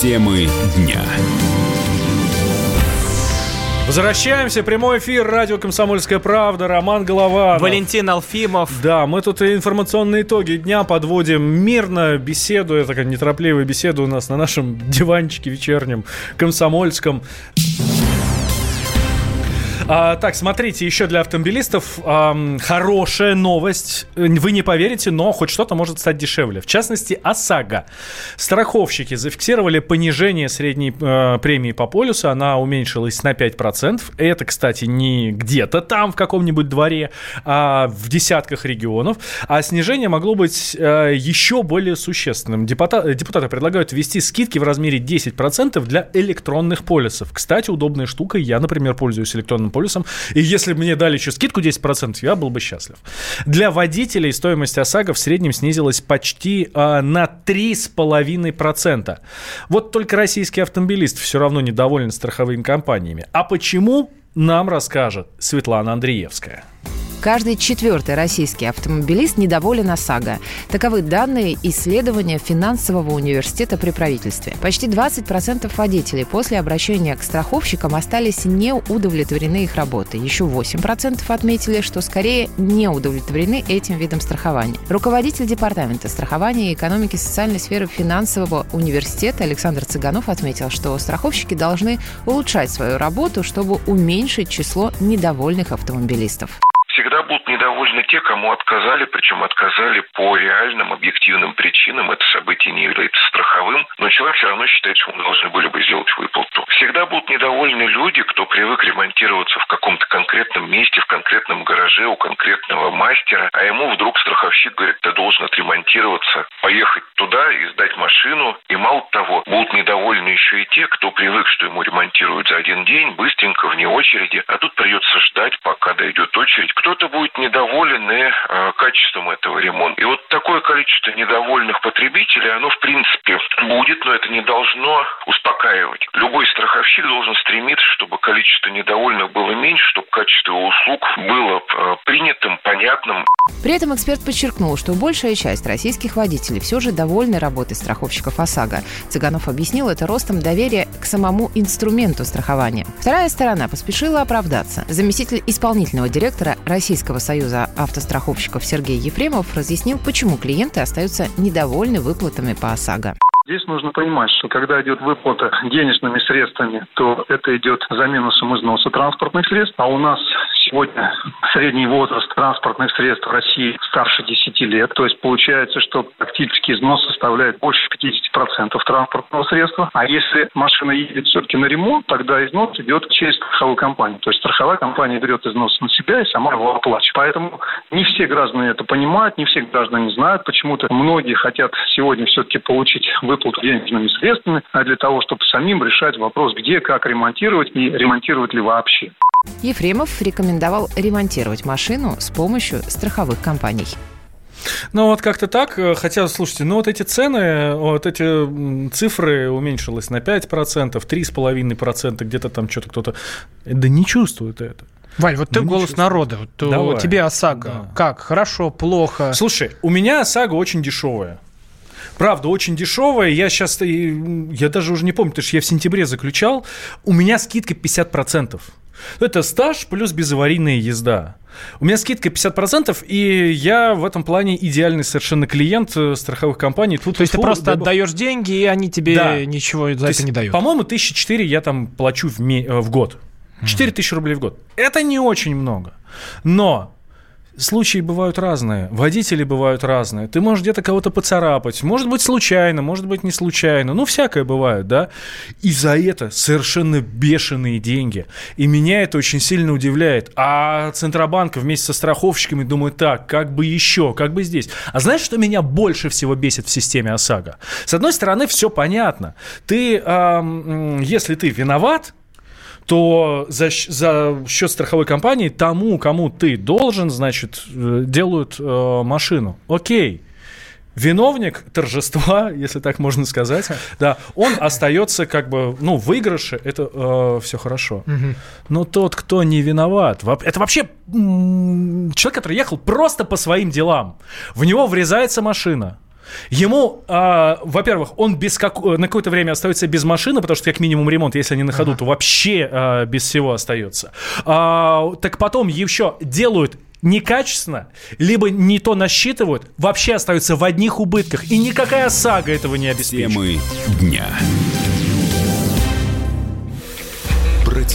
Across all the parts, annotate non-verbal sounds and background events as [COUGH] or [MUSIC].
Темы дня. Возвращаемся. Прямой эфир. Радио «Комсомольская правда». Роман Голованов. Валентин Алфимов. Да, мы тут информационные итоги дня подводим мирно, беседуя, такая неторопливая беседа у нас на нашем диванчике вечернем, комсомольском. А, так, смотрите, еще для автомобилистов а, хорошая новость. Вы не поверите, но хоть что-то может стать дешевле. В частности, ОСАГО. Страховщики зафиксировали понижение средней э, премии по полюсу. Она уменьшилась на 5%. Это, кстати, не где-то там, в каком-нибудь дворе, а в десятках регионов. А снижение могло быть э, еще более существенным. Депутаты, депутаты предлагают ввести скидки в размере 10% для электронных полисов. Кстати, удобная штука. Я, например, пользуюсь электронным полисом полюсом. И если бы мне дали еще скидку 10%, я был бы счастлив. Для водителей стоимость ОСАГО в среднем снизилась почти э, на 3,5%. Вот только российский автомобилист все равно недоволен страховыми компаниями. А почему, нам расскажет Светлана Андреевская. Каждый четвертый российский автомобилист недоволен ОСАГО. Таковы данные исследования финансового университета при правительстве. Почти 20% водителей после обращения к страховщикам остались не удовлетворены их работой. Еще 8% отметили, что скорее не удовлетворены этим видом страхования. Руководитель Департамента страхования и экономики социальной сферы финансового университета Александр Цыганов отметил, что страховщики должны улучшать свою работу, чтобы уменьшить число недовольных автомобилистов будут недовольны те, кому отказали, причем отказали по реальным объективным причинам. Это событие не является страховым, но человек все равно считает, что мы должны были бы сделать выплату. Всегда будут недовольны люди, кто привык ремонтироваться в каком-то конкретном месте, в конкретном гараже у конкретного мастера, а ему вдруг страховщик говорит, ты должен отремонтироваться, поехать туда и сдать машину. И мало того, будут недовольны еще и те, кто привык, что ему ремонтируют за один день, быстренько, вне очереди, а тут придется ждать, пока дойдет очередь. Кто-то будет недоволен и э, качеством этого ремонта. И вот такое количество недовольных потребителей, оно в принципе будет, но это не должно успокаивать. Любой страховщик должен стремиться, чтобы количество недовольных было меньше, чтобы качество услуг было э, принятым, понятным. При этом эксперт подчеркнул, что большая часть российских водителей все же довольны работой страховщиков ОСАГО. Цыганов объяснил это ростом доверия к самому инструменту страхования. Вторая сторона поспешила оправдаться. Заместитель исполнительного директора Российского союза автостраховщиков Сергей Ефремов разъяснил, почему клиенты остаются недовольны выплатами по ОСАГО. Здесь нужно понимать, что когда идет выплата денежными средствами, то это идет за минусом износа транспортных средств, а у нас сегодня средний возраст транспортных средств в России старше 10 лет. То есть получается, что практически износ составляет больше 50% транспортного средства. А если машина едет все-таки на ремонт, тогда износ идет через страховую компанию. То есть страховая компания берет износ на себя и сама его оплачивает. Поэтому не все граждане это понимают, не все граждане знают. Почему-то многие хотят сегодня все-таки получить выплату денежными средствами, а для того, чтобы самим решать вопрос, где, как ремонтировать и ремонтировать ли вообще. Ефремов рекомендовал ремонтировать машину с помощью страховых компаний. Ну, вот как-то так. Хотя, слушайте, ну вот эти цены, вот эти цифры уменьшилось на 5%, 3,5%, где-то там что-то кто-то... Да не чувствует это. Валь, вот ты ну, голос народа. Вот, Давай. Тебе ОСАГО. Да. Как? Хорошо, плохо? Слушай, у меня ОСАГО очень дешевая. Правда, очень дешевая. Я сейчас, я даже уже не помню, потому что я в сентябре заключал. У меня скидка 50%. Это стаж плюс безаварийная езда. У меня скидка 50%, и я в этом плане идеальный совершенно клиент э, страховых компаний. Тут, То есть ты просто дай отдаешь деньги, и они тебе да. ничего за То это есть, не дают? По-моему, тысячи четыре я там плачу в, ми- э, в год. 4 тысячи рублей в год. Это не очень много. Но случаи бывают разные, водители бывают разные. Ты можешь где-то кого-то поцарапать, может быть случайно, может быть не случайно, ну всякое бывает, да. И за это совершенно бешеные деньги. И меня это очень сильно удивляет. А Центробанк вместе со страховщиками думает так, как бы еще, как бы здесь. А знаешь, что меня больше всего бесит в системе ОСАГО? С одной стороны, все понятно. Ты, э, если ты виноват, то за, за счет страховой компании тому, кому ты должен, значит, э, делают э, машину. Окей. Виновник [LAUGHS] торжества, если так можно сказать, [LAUGHS] да, он остается как бы, ну, выигрыше, это э, все хорошо. Но тот, кто не виноват, это вообще человек, который ехал просто по своим делам. В него врезается машина, Ему, э, во-первых, он без как... на какое-то время остается без машины, потому что как минимум ремонт, если они на ходу, ага. то вообще э, без всего остается. А, так потом еще делают некачественно, либо не то насчитывают, вообще остаются в одних убытках. И никакая сага этого не обеспечит. Темы дня.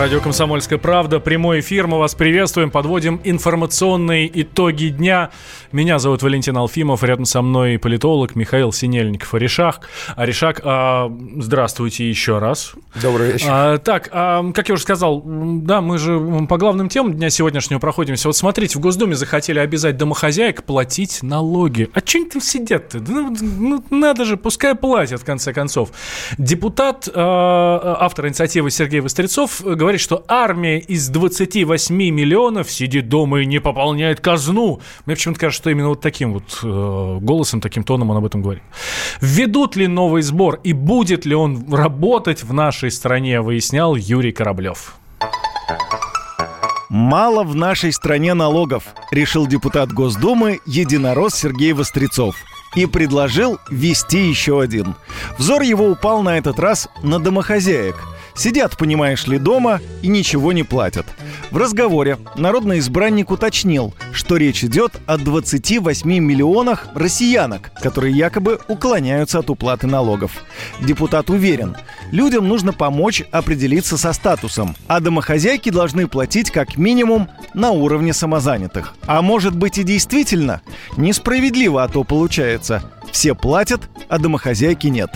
Радио «Комсомольская правда», прямой эфир. Мы вас приветствуем, подводим информационные итоги дня. Меня зовут Валентин Алфимов, рядом со мной политолог Михаил Синельников Аришак. Аришак, а, здравствуйте еще раз. Добрый вечер. А, так, а, как я уже сказал, да, мы же по главным темам дня сегодняшнего проходимся. Вот смотрите, в Госдуме захотели обязать домохозяек платить налоги. А что они там сидят-то? Ну, ну, надо же, пускай платят, в конце концов. Депутат, а, автор инициативы Сергей Вострецов говорит, говорит, что армия из 28 миллионов сидит дома и не пополняет казну. Мне почему-то кажется, что именно вот таким вот э, голосом, таким тоном он об этом говорит. Ведут ли новый сбор и будет ли он работать в нашей стране, выяснял Юрий Кораблев. Мало в нашей стране налогов, решил депутат Госдумы единорос Сергей Вострецов и предложил ввести еще один. Взор его упал на этот раз на домохозяек – Сидят, понимаешь ли, дома и ничего не платят. В разговоре народный избранник уточнил, что речь идет о 28 миллионах россиянок, которые якобы уклоняются от уплаты налогов. Депутат уверен, людям нужно помочь определиться со статусом, а домохозяйки должны платить как минимум на уровне самозанятых. А может быть и действительно? Несправедливо, а то получается – все платят, а домохозяйки нет.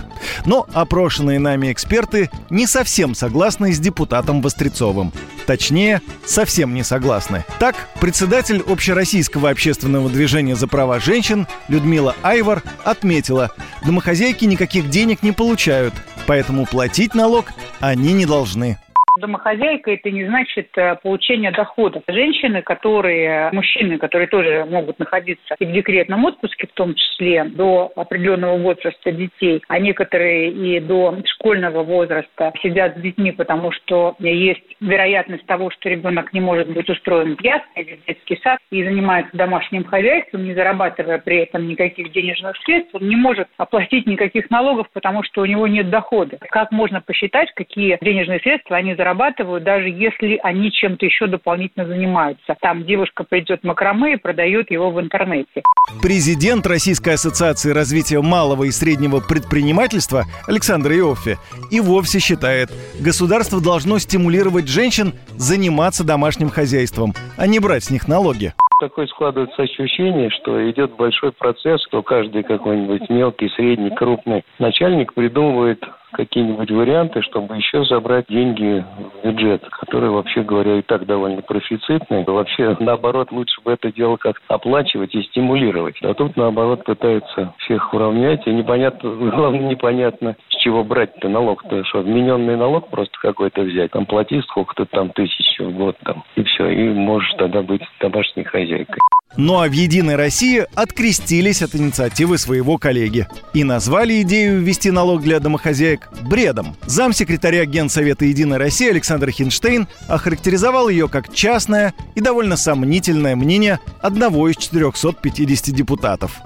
Но опрошенные нами эксперты не совсем согласны с депутатом Вострецовым. Точнее, совсем не согласны. Так, председатель Общероссийского общественного движения за права женщин Людмила Айвар отметила, домохозяйки никаких денег не получают, поэтому платить налог они не должны. Домохозяйка это не значит э, получение доходов. Женщины, которые, мужчины, которые тоже могут находиться и в декретном отпуске, в том числе до определенного возраста детей, а некоторые и до школьного возраста сидят с детьми, потому что есть вероятность того, что ребенок не может быть устроен в ясли или в детский сад и занимается домашним хозяйством, не зарабатывая при этом никаких денежных средств, он не может оплатить никаких налогов, потому что у него нет дохода. Как можно посчитать, какие денежные средства они зарабатывают зарабатывают, даже если они чем-то еще дополнительно занимаются. Там девушка придет в макраме и продает его в интернете. Президент Российской ассоциации развития малого и среднего предпринимательства Александр Иоффе и вовсе считает, государство должно стимулировать женщин заниматься домашним хозяйством, а не брать с них налоги такое складывается ощущение, что идет большой процесс, что каждый какой-нибудь мелкий, средний, крупный начальник придумывает какие-нибудь варианты, чтобы еще забрать деньги в бюджет, который, вообще говоря, и так довольно профицитный. Вообще, [LAUGHS] наоборот, лучше бы это дело как оплачивать и стимулировать. А тут, наоборот, пытаются всех уравнять, и непонятно, [LAUGHS] главное, непонятно, с чего брать-то налог-то, что вмененный налог просто какой-то взять, там плати сколько-то там тысяч в год там, и все, и можешь тогда быть домашней хозяйкой. Ну а в «Единой России» открестились от инициативы своего коллеги и назвали идею ввести налог для домохозяек бредом. Замсекретаря Генсовета «Единой России» Александр Хинштейн охарактеризовал ее как частное и довольно сомнительное мнение одного из 450 депутатов.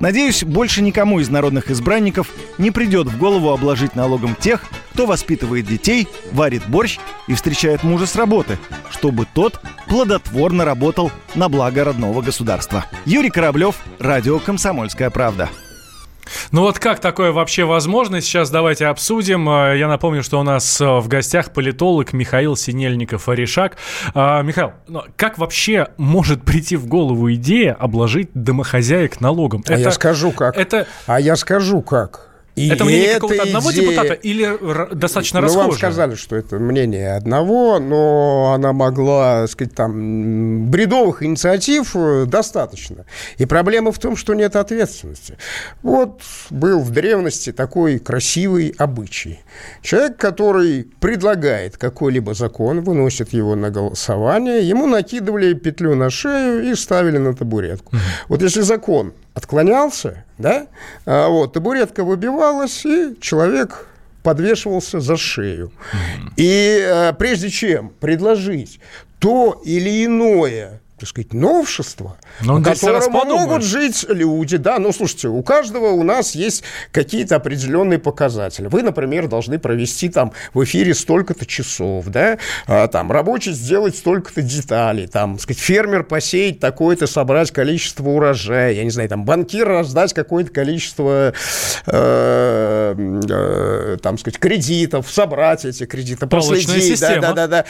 Надеюсь, больше никому из народных избранников не придет в голову обложить налогом тех, кто воспитывает детей, варит борщ и встречает мужа с работы, чтобы тот плодотворно работал на благо родного государства. Юрий Кораблев, Радио «Комсомольская правда». Ну вот как такое вообще возможно? Сейчас давайте обсудим. Э, я напомню, что у нас э, в гостях политолог Михаил Синельников-Орешак. А, Михаил, ну как вообще может прийти в голову идея обложить домохозяек налогом? А это, я скажу как. Это... А я скажу как. И это мнение какого-то одного идея... депутата или достаточно ну, расхожее? вам сказали, что это мнение одного, но она могла, сказать, там, бредовых инициатив э, достаточно. И проблема в том, что нет ответственности. Вот был в древности такой красивый обычай. Человек, который предлагает какой-либо закон, выносит его на голосование, ему накидывали петлю на шею и ставили на табуретку. Вот если закон отклонялся, да, а вот, табуретка выбивалась, и человек подвешивался за шею. И а, прежде чем предложить то или иное так сказать, новшество, Но по которому могут жить люди. Да, ну, слушайте, у каждого у нас есть какие-то определенные показатели. Вы, например, должны провести там в эфире столько-то часов, да, а, там, рабочий сделать столько-то деталей, там, сказать, фермер посеять такое-то, собрать количество урожая, я не знаю, там, банкир раздать какое-то количество, э, э, там, сказать, кредитов, собрать эти кредиты, проследить. Да, да, да, да.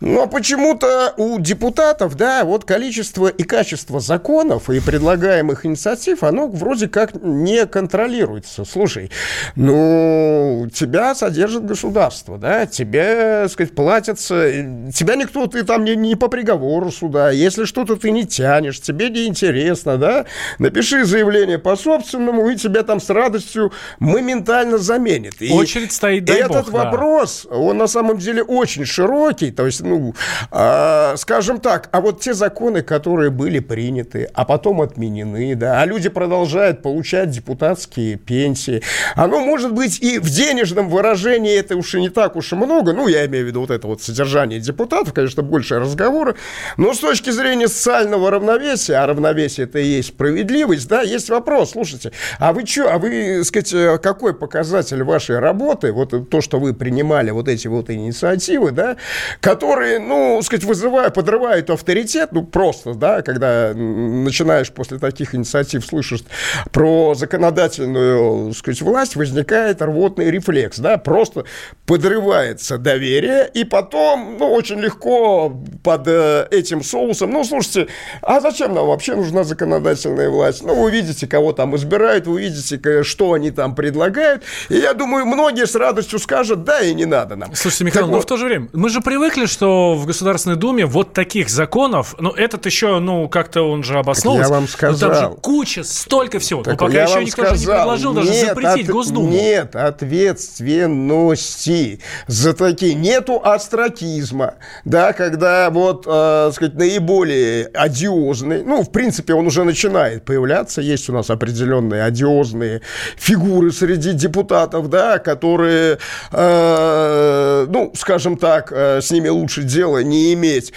Но почему-то у депутатов, да, вот вот количество и качество законов и предлагаемых инициатив, оно вроде как не контролируется. Слушай, ну, тебя содержит государство, да, тебе, так сказать, платятся, тебя никто, ты там не, не по приговору суда, если что-то ты не тянешь, тебе не интересно, да, напиши заявление по собственному, и тебя там с радостью моментально заменит. И Очередь стоит, дай Этот бог, вопрос, да. он на самом деле очень широкий, то есть, ну, э, скажем так, а вот те законы, законы, которые были приняты, а потом отменены, да, а люди продолжают получать депутатские пенсии. Оно может быть и в денежном выражении это уж и не так уж и много, ну, я имею в виду вот это вот содержание депутатов, конечно, больше разговоры, но с точки зрения социального равновесия, а равновесие это и есть справедливость, да, есть вопрос, слушайте, а вы что, а вы, сказать, э, какой показатель вашей работы, вот то, что вы принимали вот эти вот инициативы, да, которые, ну, сказать, вызывают, подрывают авторитет, ну, просто, да, когда начинаешь после таких инициатив слышать про законодательную, сказать, власть, возникает рвотный рефлекс, да, просто подрывается доверие, и потом, ну, очень легко под э, этим соусом, ну, слушайте, а зачем нам вообще нужна законодательная власть? Ну, вы видите, кого там избирают, вы видите, что они там предлагают, и я думаю, многие с радостью скажут, да, и не надо нам. Слушайте, Михаил, так но вот, в то же время, мы же привыкли, что в Государственной Думе вот таких законов, ну, этот еще, ну, как-то он же обосновывается. Я вам сказал. там же куча, столько всего. Так Но пока еще никто сказал, же не предложил даже нет, запретить от, Госдуму. Нет ответственности за такие. Нету астракизма, да, когда вот, э, сказать, наиболее одиозный, ну, в принципе, он уже начинает появляться, есть у нас определенные одиозные фигуры среди депутатов, да, которые, э, ну, скажем так, э, с ними лучше дела не иметь.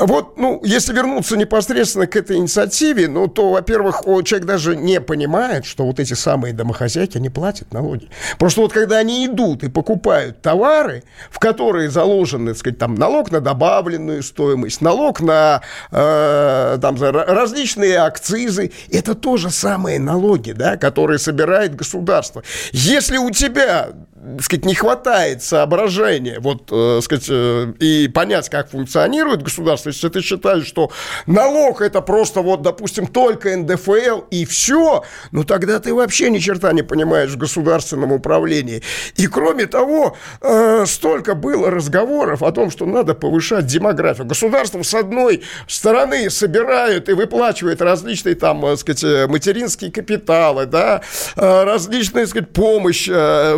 Вот, ну, если если вернуться непосредственно к этой инициативе, ну, то, во-первых, человек даже не понимает, что вот эти самые домохозяйки, они платят налоги. Просто вот когда они идут и покупают товары, в которые заложен, так сказать, там, налог на добавленную стоимость, налог на э, там, различные акцизы, это тоже самые налоги, да, которые собирает государство. Если у тебя сказать, не хватает соображения вот, э, сказать, э, и понять, как функционирует государство, если ты считаешь, что налог это просто вот, допустим, только НДФЛ и все, ну тогда ты вообще ни черта не понимаешь в государственном управлении. И кроме того, э, столько было разговоров о том, что надо повышать демографию. Государство с одной стороны собирает и выплачивает различные там, э, сказать, материнские капиталы, да, различные, сказать, помощь, э,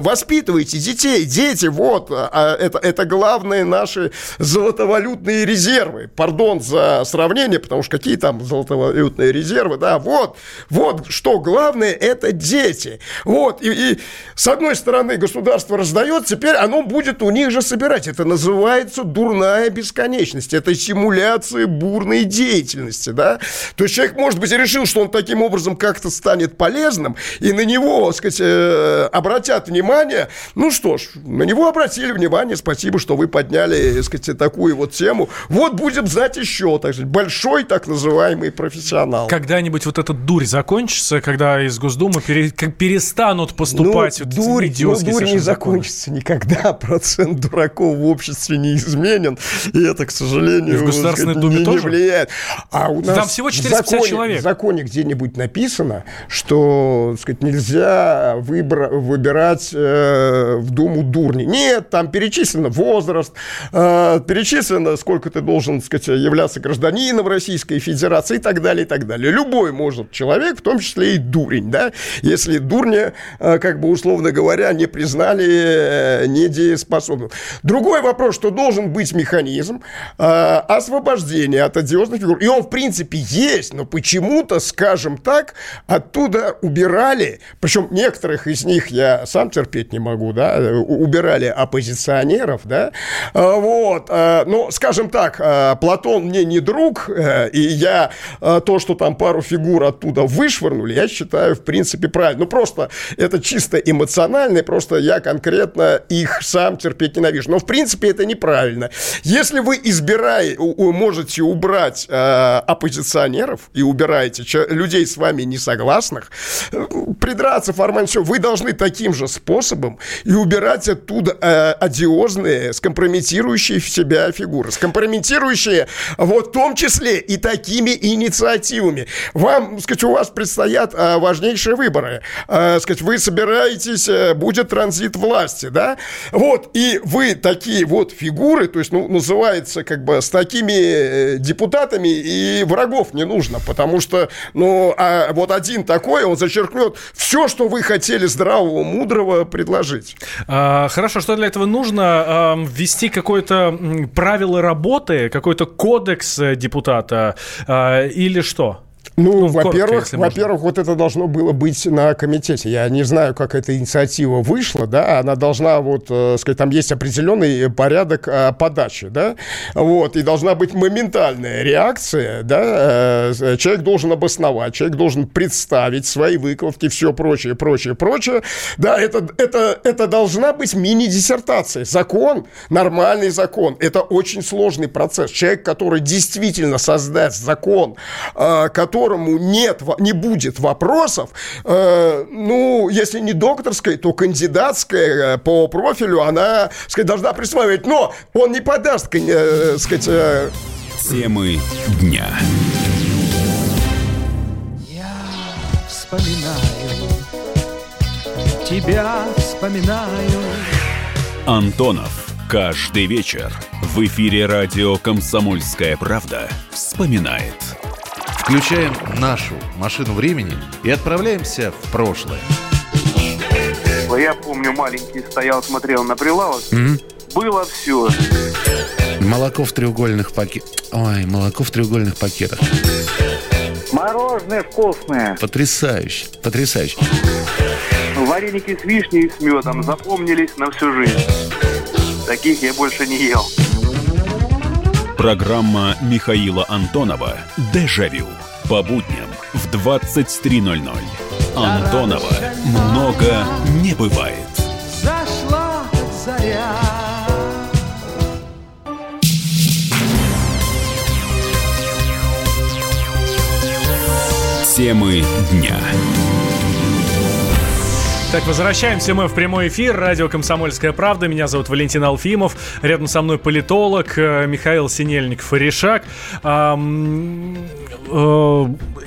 воспитывает воспитывайте детей. Дети, вот, а, это, это главные наши золотовалютные резервы. Пардон за сравнение, потому что какие там золотовалютные резервы, да, вот, вот, что главное, это дети. Вот, и, и с одной стороны государство раздает, теперь оно будет у них же собирать. Это называется дурная бесконечность. Это симуляция бурной деятельности, да. То есть человек, может быть, решил, что он таким образом как-то станет полезным, и на него, так сказать, э, обратят внимание. Ну что ж, на него обратили внимание. Спасибо, что вы подняли, так сказать, такую вот тему. Вот будем знать еще, так сказать, большой так называемый профессионал. Когда-нибудь вот эта дурь закончится, когда из Госдумы пере, перестанут поступать ну, вот дурь, ну, дурь не закончится никогда. [LAUGHS] Процент дураков в обществе не изменен. И это, к сожалению, и в Государственной Думе не, тоже? не влияет. А у нас Там всего 450 законе, человек. В законе где-нибудь написано, что, так сказать, нельзя выбра- выбирать э, в Думу дурни. Нет, там перечислено возраст, э, перечислено, сколько ты должен, так сказать, являться гражданином Российской Федерации и так далее, и так далее. Любой может человек, в том числе и дурень, да, если дурня, э, как бы условно говоря, не признали э, недееспособным. Другой вопрос, что должен быть механизм освобождения от одиозных фигур. И он, в принципе, есть, но почему-то, скажем так, оттуда убирали, причем некоторых из них я сам терпеть не могу, да, убирали оппозиционеров, да, А, вот, а, ну, скажем так, а, Платон мне не друг, э, и я то, что там пару фигур оттуда вышвырнули, я считаю, в принципе, правильно. Ну, просто это чисто эмоционально, просто я конкретно их сам терпеть ненавижу. Но, в принципе, это неправильно. Если вы избираете, можете убрать оппозиционеров и убираете людей с вами не согласных, э, придраться формально все, вы должны таким же способом и убирать оттуда э, одиозные, скомпрометирующие в себя фигуры. Скомпрометирующие вот в том числе и такими инициативами. Вам, сказать, у вас предстоят э, важнейшие выборы. Э, сказать, вы собираетесь, э, будет транзит власти, да? Вот, и вы такие вот фигуры, то есть, ну, называется как бы с такими э, депутатами и врагов не нужно, потому что, ну, а вот один такой, он зачеркнет все, что вы хотели здравого, мудрого предложить. А, хорошо, что для этого нужно? А, ввести какое-то правило работы, какой-то кодекс э, депутата а, или что? Ну, ну во-первых, во-первых, вот это должно было быть на комитете. Я не знаю, как эта инициатива вышла, да, она должна вот, э, сказать, там есть определенный порядок э, подачи, да, вот, и должна быть моментальная реакция, да, э, человек должен обосновать, человек должен представить свои выкладки, все прочее, прочее, прочее, да, это, это, это должна быть мини-диссертация. Закон, нормальный закон, это очень сложный процесс. Человек, который действительно создаст закон, э, который которому нет, не будет вопросов, э, ну, если не докторской, то кандидатская э, по профилю, она, сказать, должна присваивать. Но он не подаст, э, сказать... Э... Темы дня. Я вспоминаю, тебя вспоминаю. Антонов. Каждый вечер в эфире радио «Комсомольская правда» вспоминает – Включаем нашу машину времени и отправляемся в прошлое. Я помню, маленький стоял, смотрел на прилавок. Mm-hmm. Было все. Молоко в треугольных пакетах. Ой, молоко в треугольных пакетах. Мороженое вкусное. Потрясающе, потрясающе. Вареники с вишней и с медом запомнились на всю жизнь. Таких я больше не ел. Программа Михаила Антонова «Дежавю» по будням в 23.00. Антонова много не бывает. Зашла заря. Темы дня. Так, возвращаемся мы в прямой эфир. Радио «Комсомольская правда». Меня зовут Валентин Алфимов. Рядом со мной политолог э, Михаил Синельников-Решак. Э,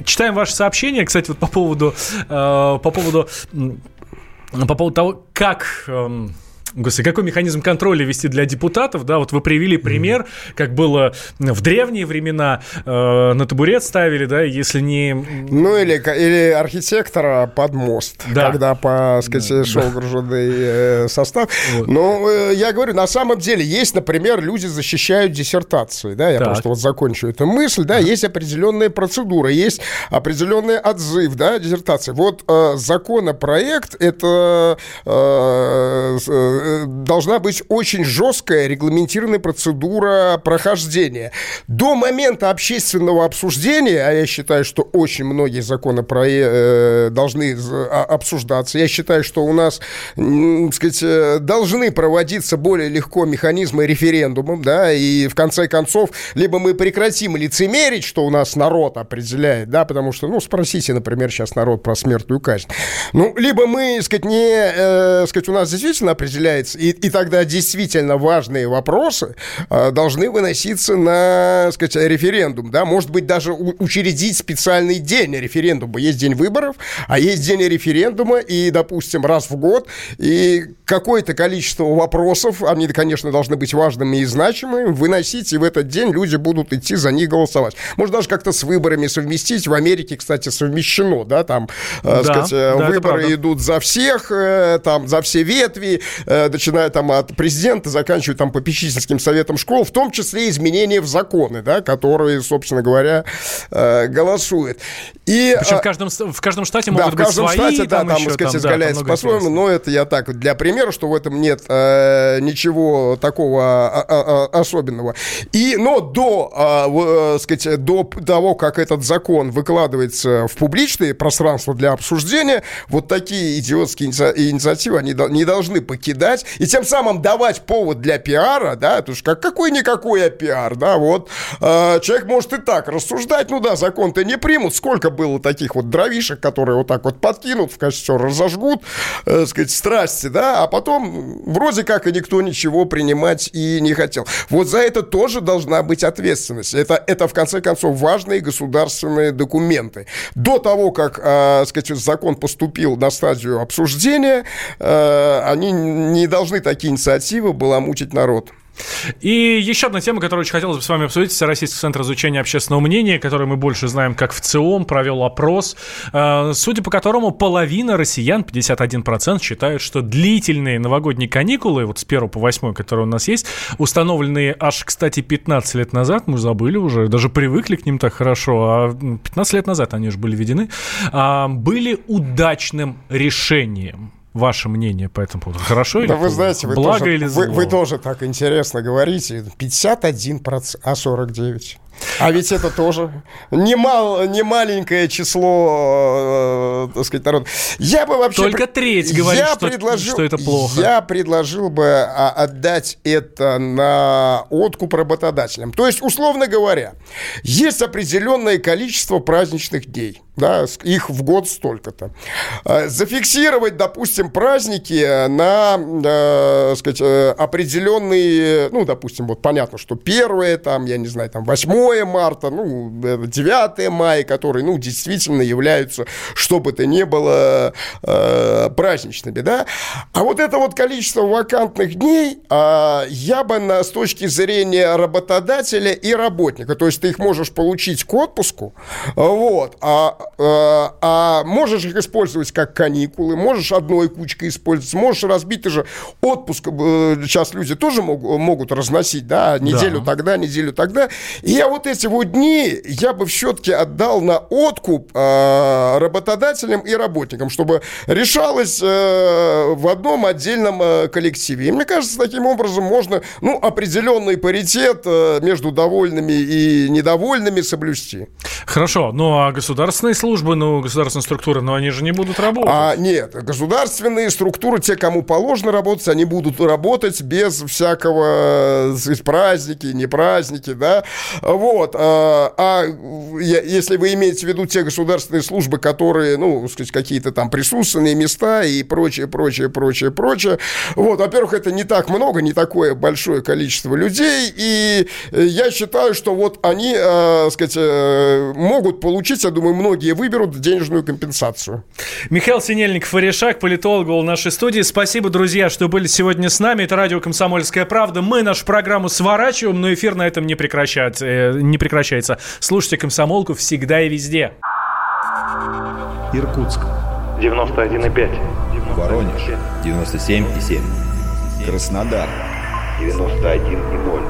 читаем ваше сообщение, кстати, вот по поводу, э, по поводу, по поводу того, как... Эм, Господи, какой механизм контроля вести для депутатов, да, вот вы привели пример, mm. как было в древние времена, э, на табурет ставили, да, если не... Ну, или, или архитектора под мост, да. когда, по, сказать, да. шел груженный э, состав. Вот. Но э, я говорю, на самом деле есть, например, люди защищают диссертации, да, я так. просто вот закончу эту мысль, да, есть определенные процедуры, есть определенный отзыв, да, диссертации. Вот э, законопроект, это э, э, должна быть очень жесткая регламентированная процедура прохождения. До момента общественного обсуждения, а я считаю, что очень многие законопроекты э, должны а, обсуждаться, я считаю, что у нас, так сказать, э, должны проводиться более легко механизмы референдумом, да, и в конце концов, либо мы прекратим лицемерить, что у нас народ определяет, да, потому что, ну, спросите, например, сейчас народ про смертную казнь. Ну, либо мы, так сказать, не, э, сказать, у нас действительно определяется, и, и тогда действительно важные вопросы э, должны выноситься на, сказать, референдум, да, может быть, даже у, учредить специальный день референдума. Есть день выборов, а есть день референдума, и, допустим, раз в год, и какое-то количество вопросов, они, конечно, должны быть важными и значимыми, выносить, и в этот день люди будут идти за них голосовать. Может, даже как-то с выборами совместить. В Америке, кстати, совмещено, да, там, э, да, сказать, э, да, выборы идут за всех, э, там, за все ветви, начиная там от президента, заканчивая там попечительским советом школ, в том числе изменения в законы, да, которые, собственно говоря, голосуют. И, Причем в каждом, в каждом штате могут да, в каждом быть свои, штате, да, там, еще, сказать, там, изгаляется да, по-своему, но это я так, для примера, что в этом нет э, ничего такого а, а, а, особенного. И, но до, э, сказать, до того, как этот закон выкладывается в публичное пространство для обсуждения, вот такие идиотские инициативы, они не должны покидать и тем самым давать повод для пиара, да, потому что как, какой-никакой пиар, да, вот, э, человек может и так рассуждать, ну да, закон-то не примут, сколько было таких вот дровишек, которые вот так вот подкинут, в костер разожгут, э, сказать, страсти, да, а потом вроде как и никто ничего принимать и не хотел. Вот за это тоже должна быть ответственность. Это, это в конце концов, важные государственные документы. До того, как, э, сказать, закон поступил на стадию обсуждения, э, они не должны такие инициативы баламутить народ. И еще одна тема, которую очень хотелось бы с вами обсудить, это Российский центр изучения общественного мнения, который мы больше знаем как в ЦИОМ, провел опрос, э, судя по которому половина россиян, 51%, считают, что длительные новогодние каникулы, вот с 1 по 8, которые у нас есть, установленные аж, кстати, 15 лет назад, мы забыли уже, даже привыкли к ним так хорошо, а 15 лет назад они же были введены, а, были удачным решением. Ваше мнение по этому поводу? Хорошо или Да вы знаете, вы Благо тоже, или зло? Вы, вы тоже так интересно говорите. 51%, а 49%. А ведь это тоже немал, не маленькое число, э, так сказать, народ. Я бы вообще... Только треть говорит, я что, предложил, что это плохо. Я предложил бы а, отдать это на откуп работодателям. То есть, условно говоря, есть определенное количество праздничных дней. Да, их в год столько-то. А, зафиксировать, допустим, праздники на, э, сказать, э, определенные, ну, допустим, вот понятно, что первое, там, я не знаю, там, восьмое, 8 марта, ну, 9 мая, которые, ну, действительно являются, что бы то ни было, э, праздничными, да. А вот это вот количество вакантных дней э, я бы на, с точки зрения работодателя и работника, то есть ты их можешь получить к отпуску, вот, а, э, а можешь их использовать как каникулы, можешь одной кучкой использовать, можешь разбить, ты же отпуск, э, сейчас люди тоже могут, могут разносить, да, неделю да. тогда, неделю тогда, и я вот эти вот дни я бы все-таки отдал на откуп э, работодателям и работникам, чтобы решалось э, в одном отдельном э, коллективе. И мне кажется, таким образом можно ну, определенный паритет э, между довольными и недовольными соблюсти. Хорошо, ну а государственные службы, ну, государственные структуры, ну, они же не будут работать. А, нет, государственные структуры, те, кому положено работать, они будут работать без всякого, сказать, праздники, не праздники, да. Вот Вот. А, а если вы имеете в виду те государственные службы, которые, ну, сказать, какие-то там присутственные места и прочее, прочее, прочее, прочее. Вот, во-первых, это не так много, не такое большое количество людей, и я считаю, что вот они, э, сказать, э, могут получить, я думаю, многие выберут денежную компенсацию. Михаил Синельников, Варишак, политолог был в нашей студии. Спасибо, друзья, что были сегодня с нами. Это радио «Комсомольская правда». Мы нашу программу сворачиваем, но эфир на этом не прекращается. Не прекращается. Слушайте «Комсомолку» всегда и везде. Иркутск. 91,5. Воронеж. 97,7. Краснодар. 91,0.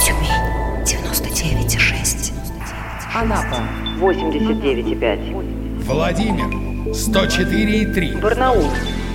Тюмень. 99,6. Анапа. 89,5. Владимир. 104,3. Барнаул.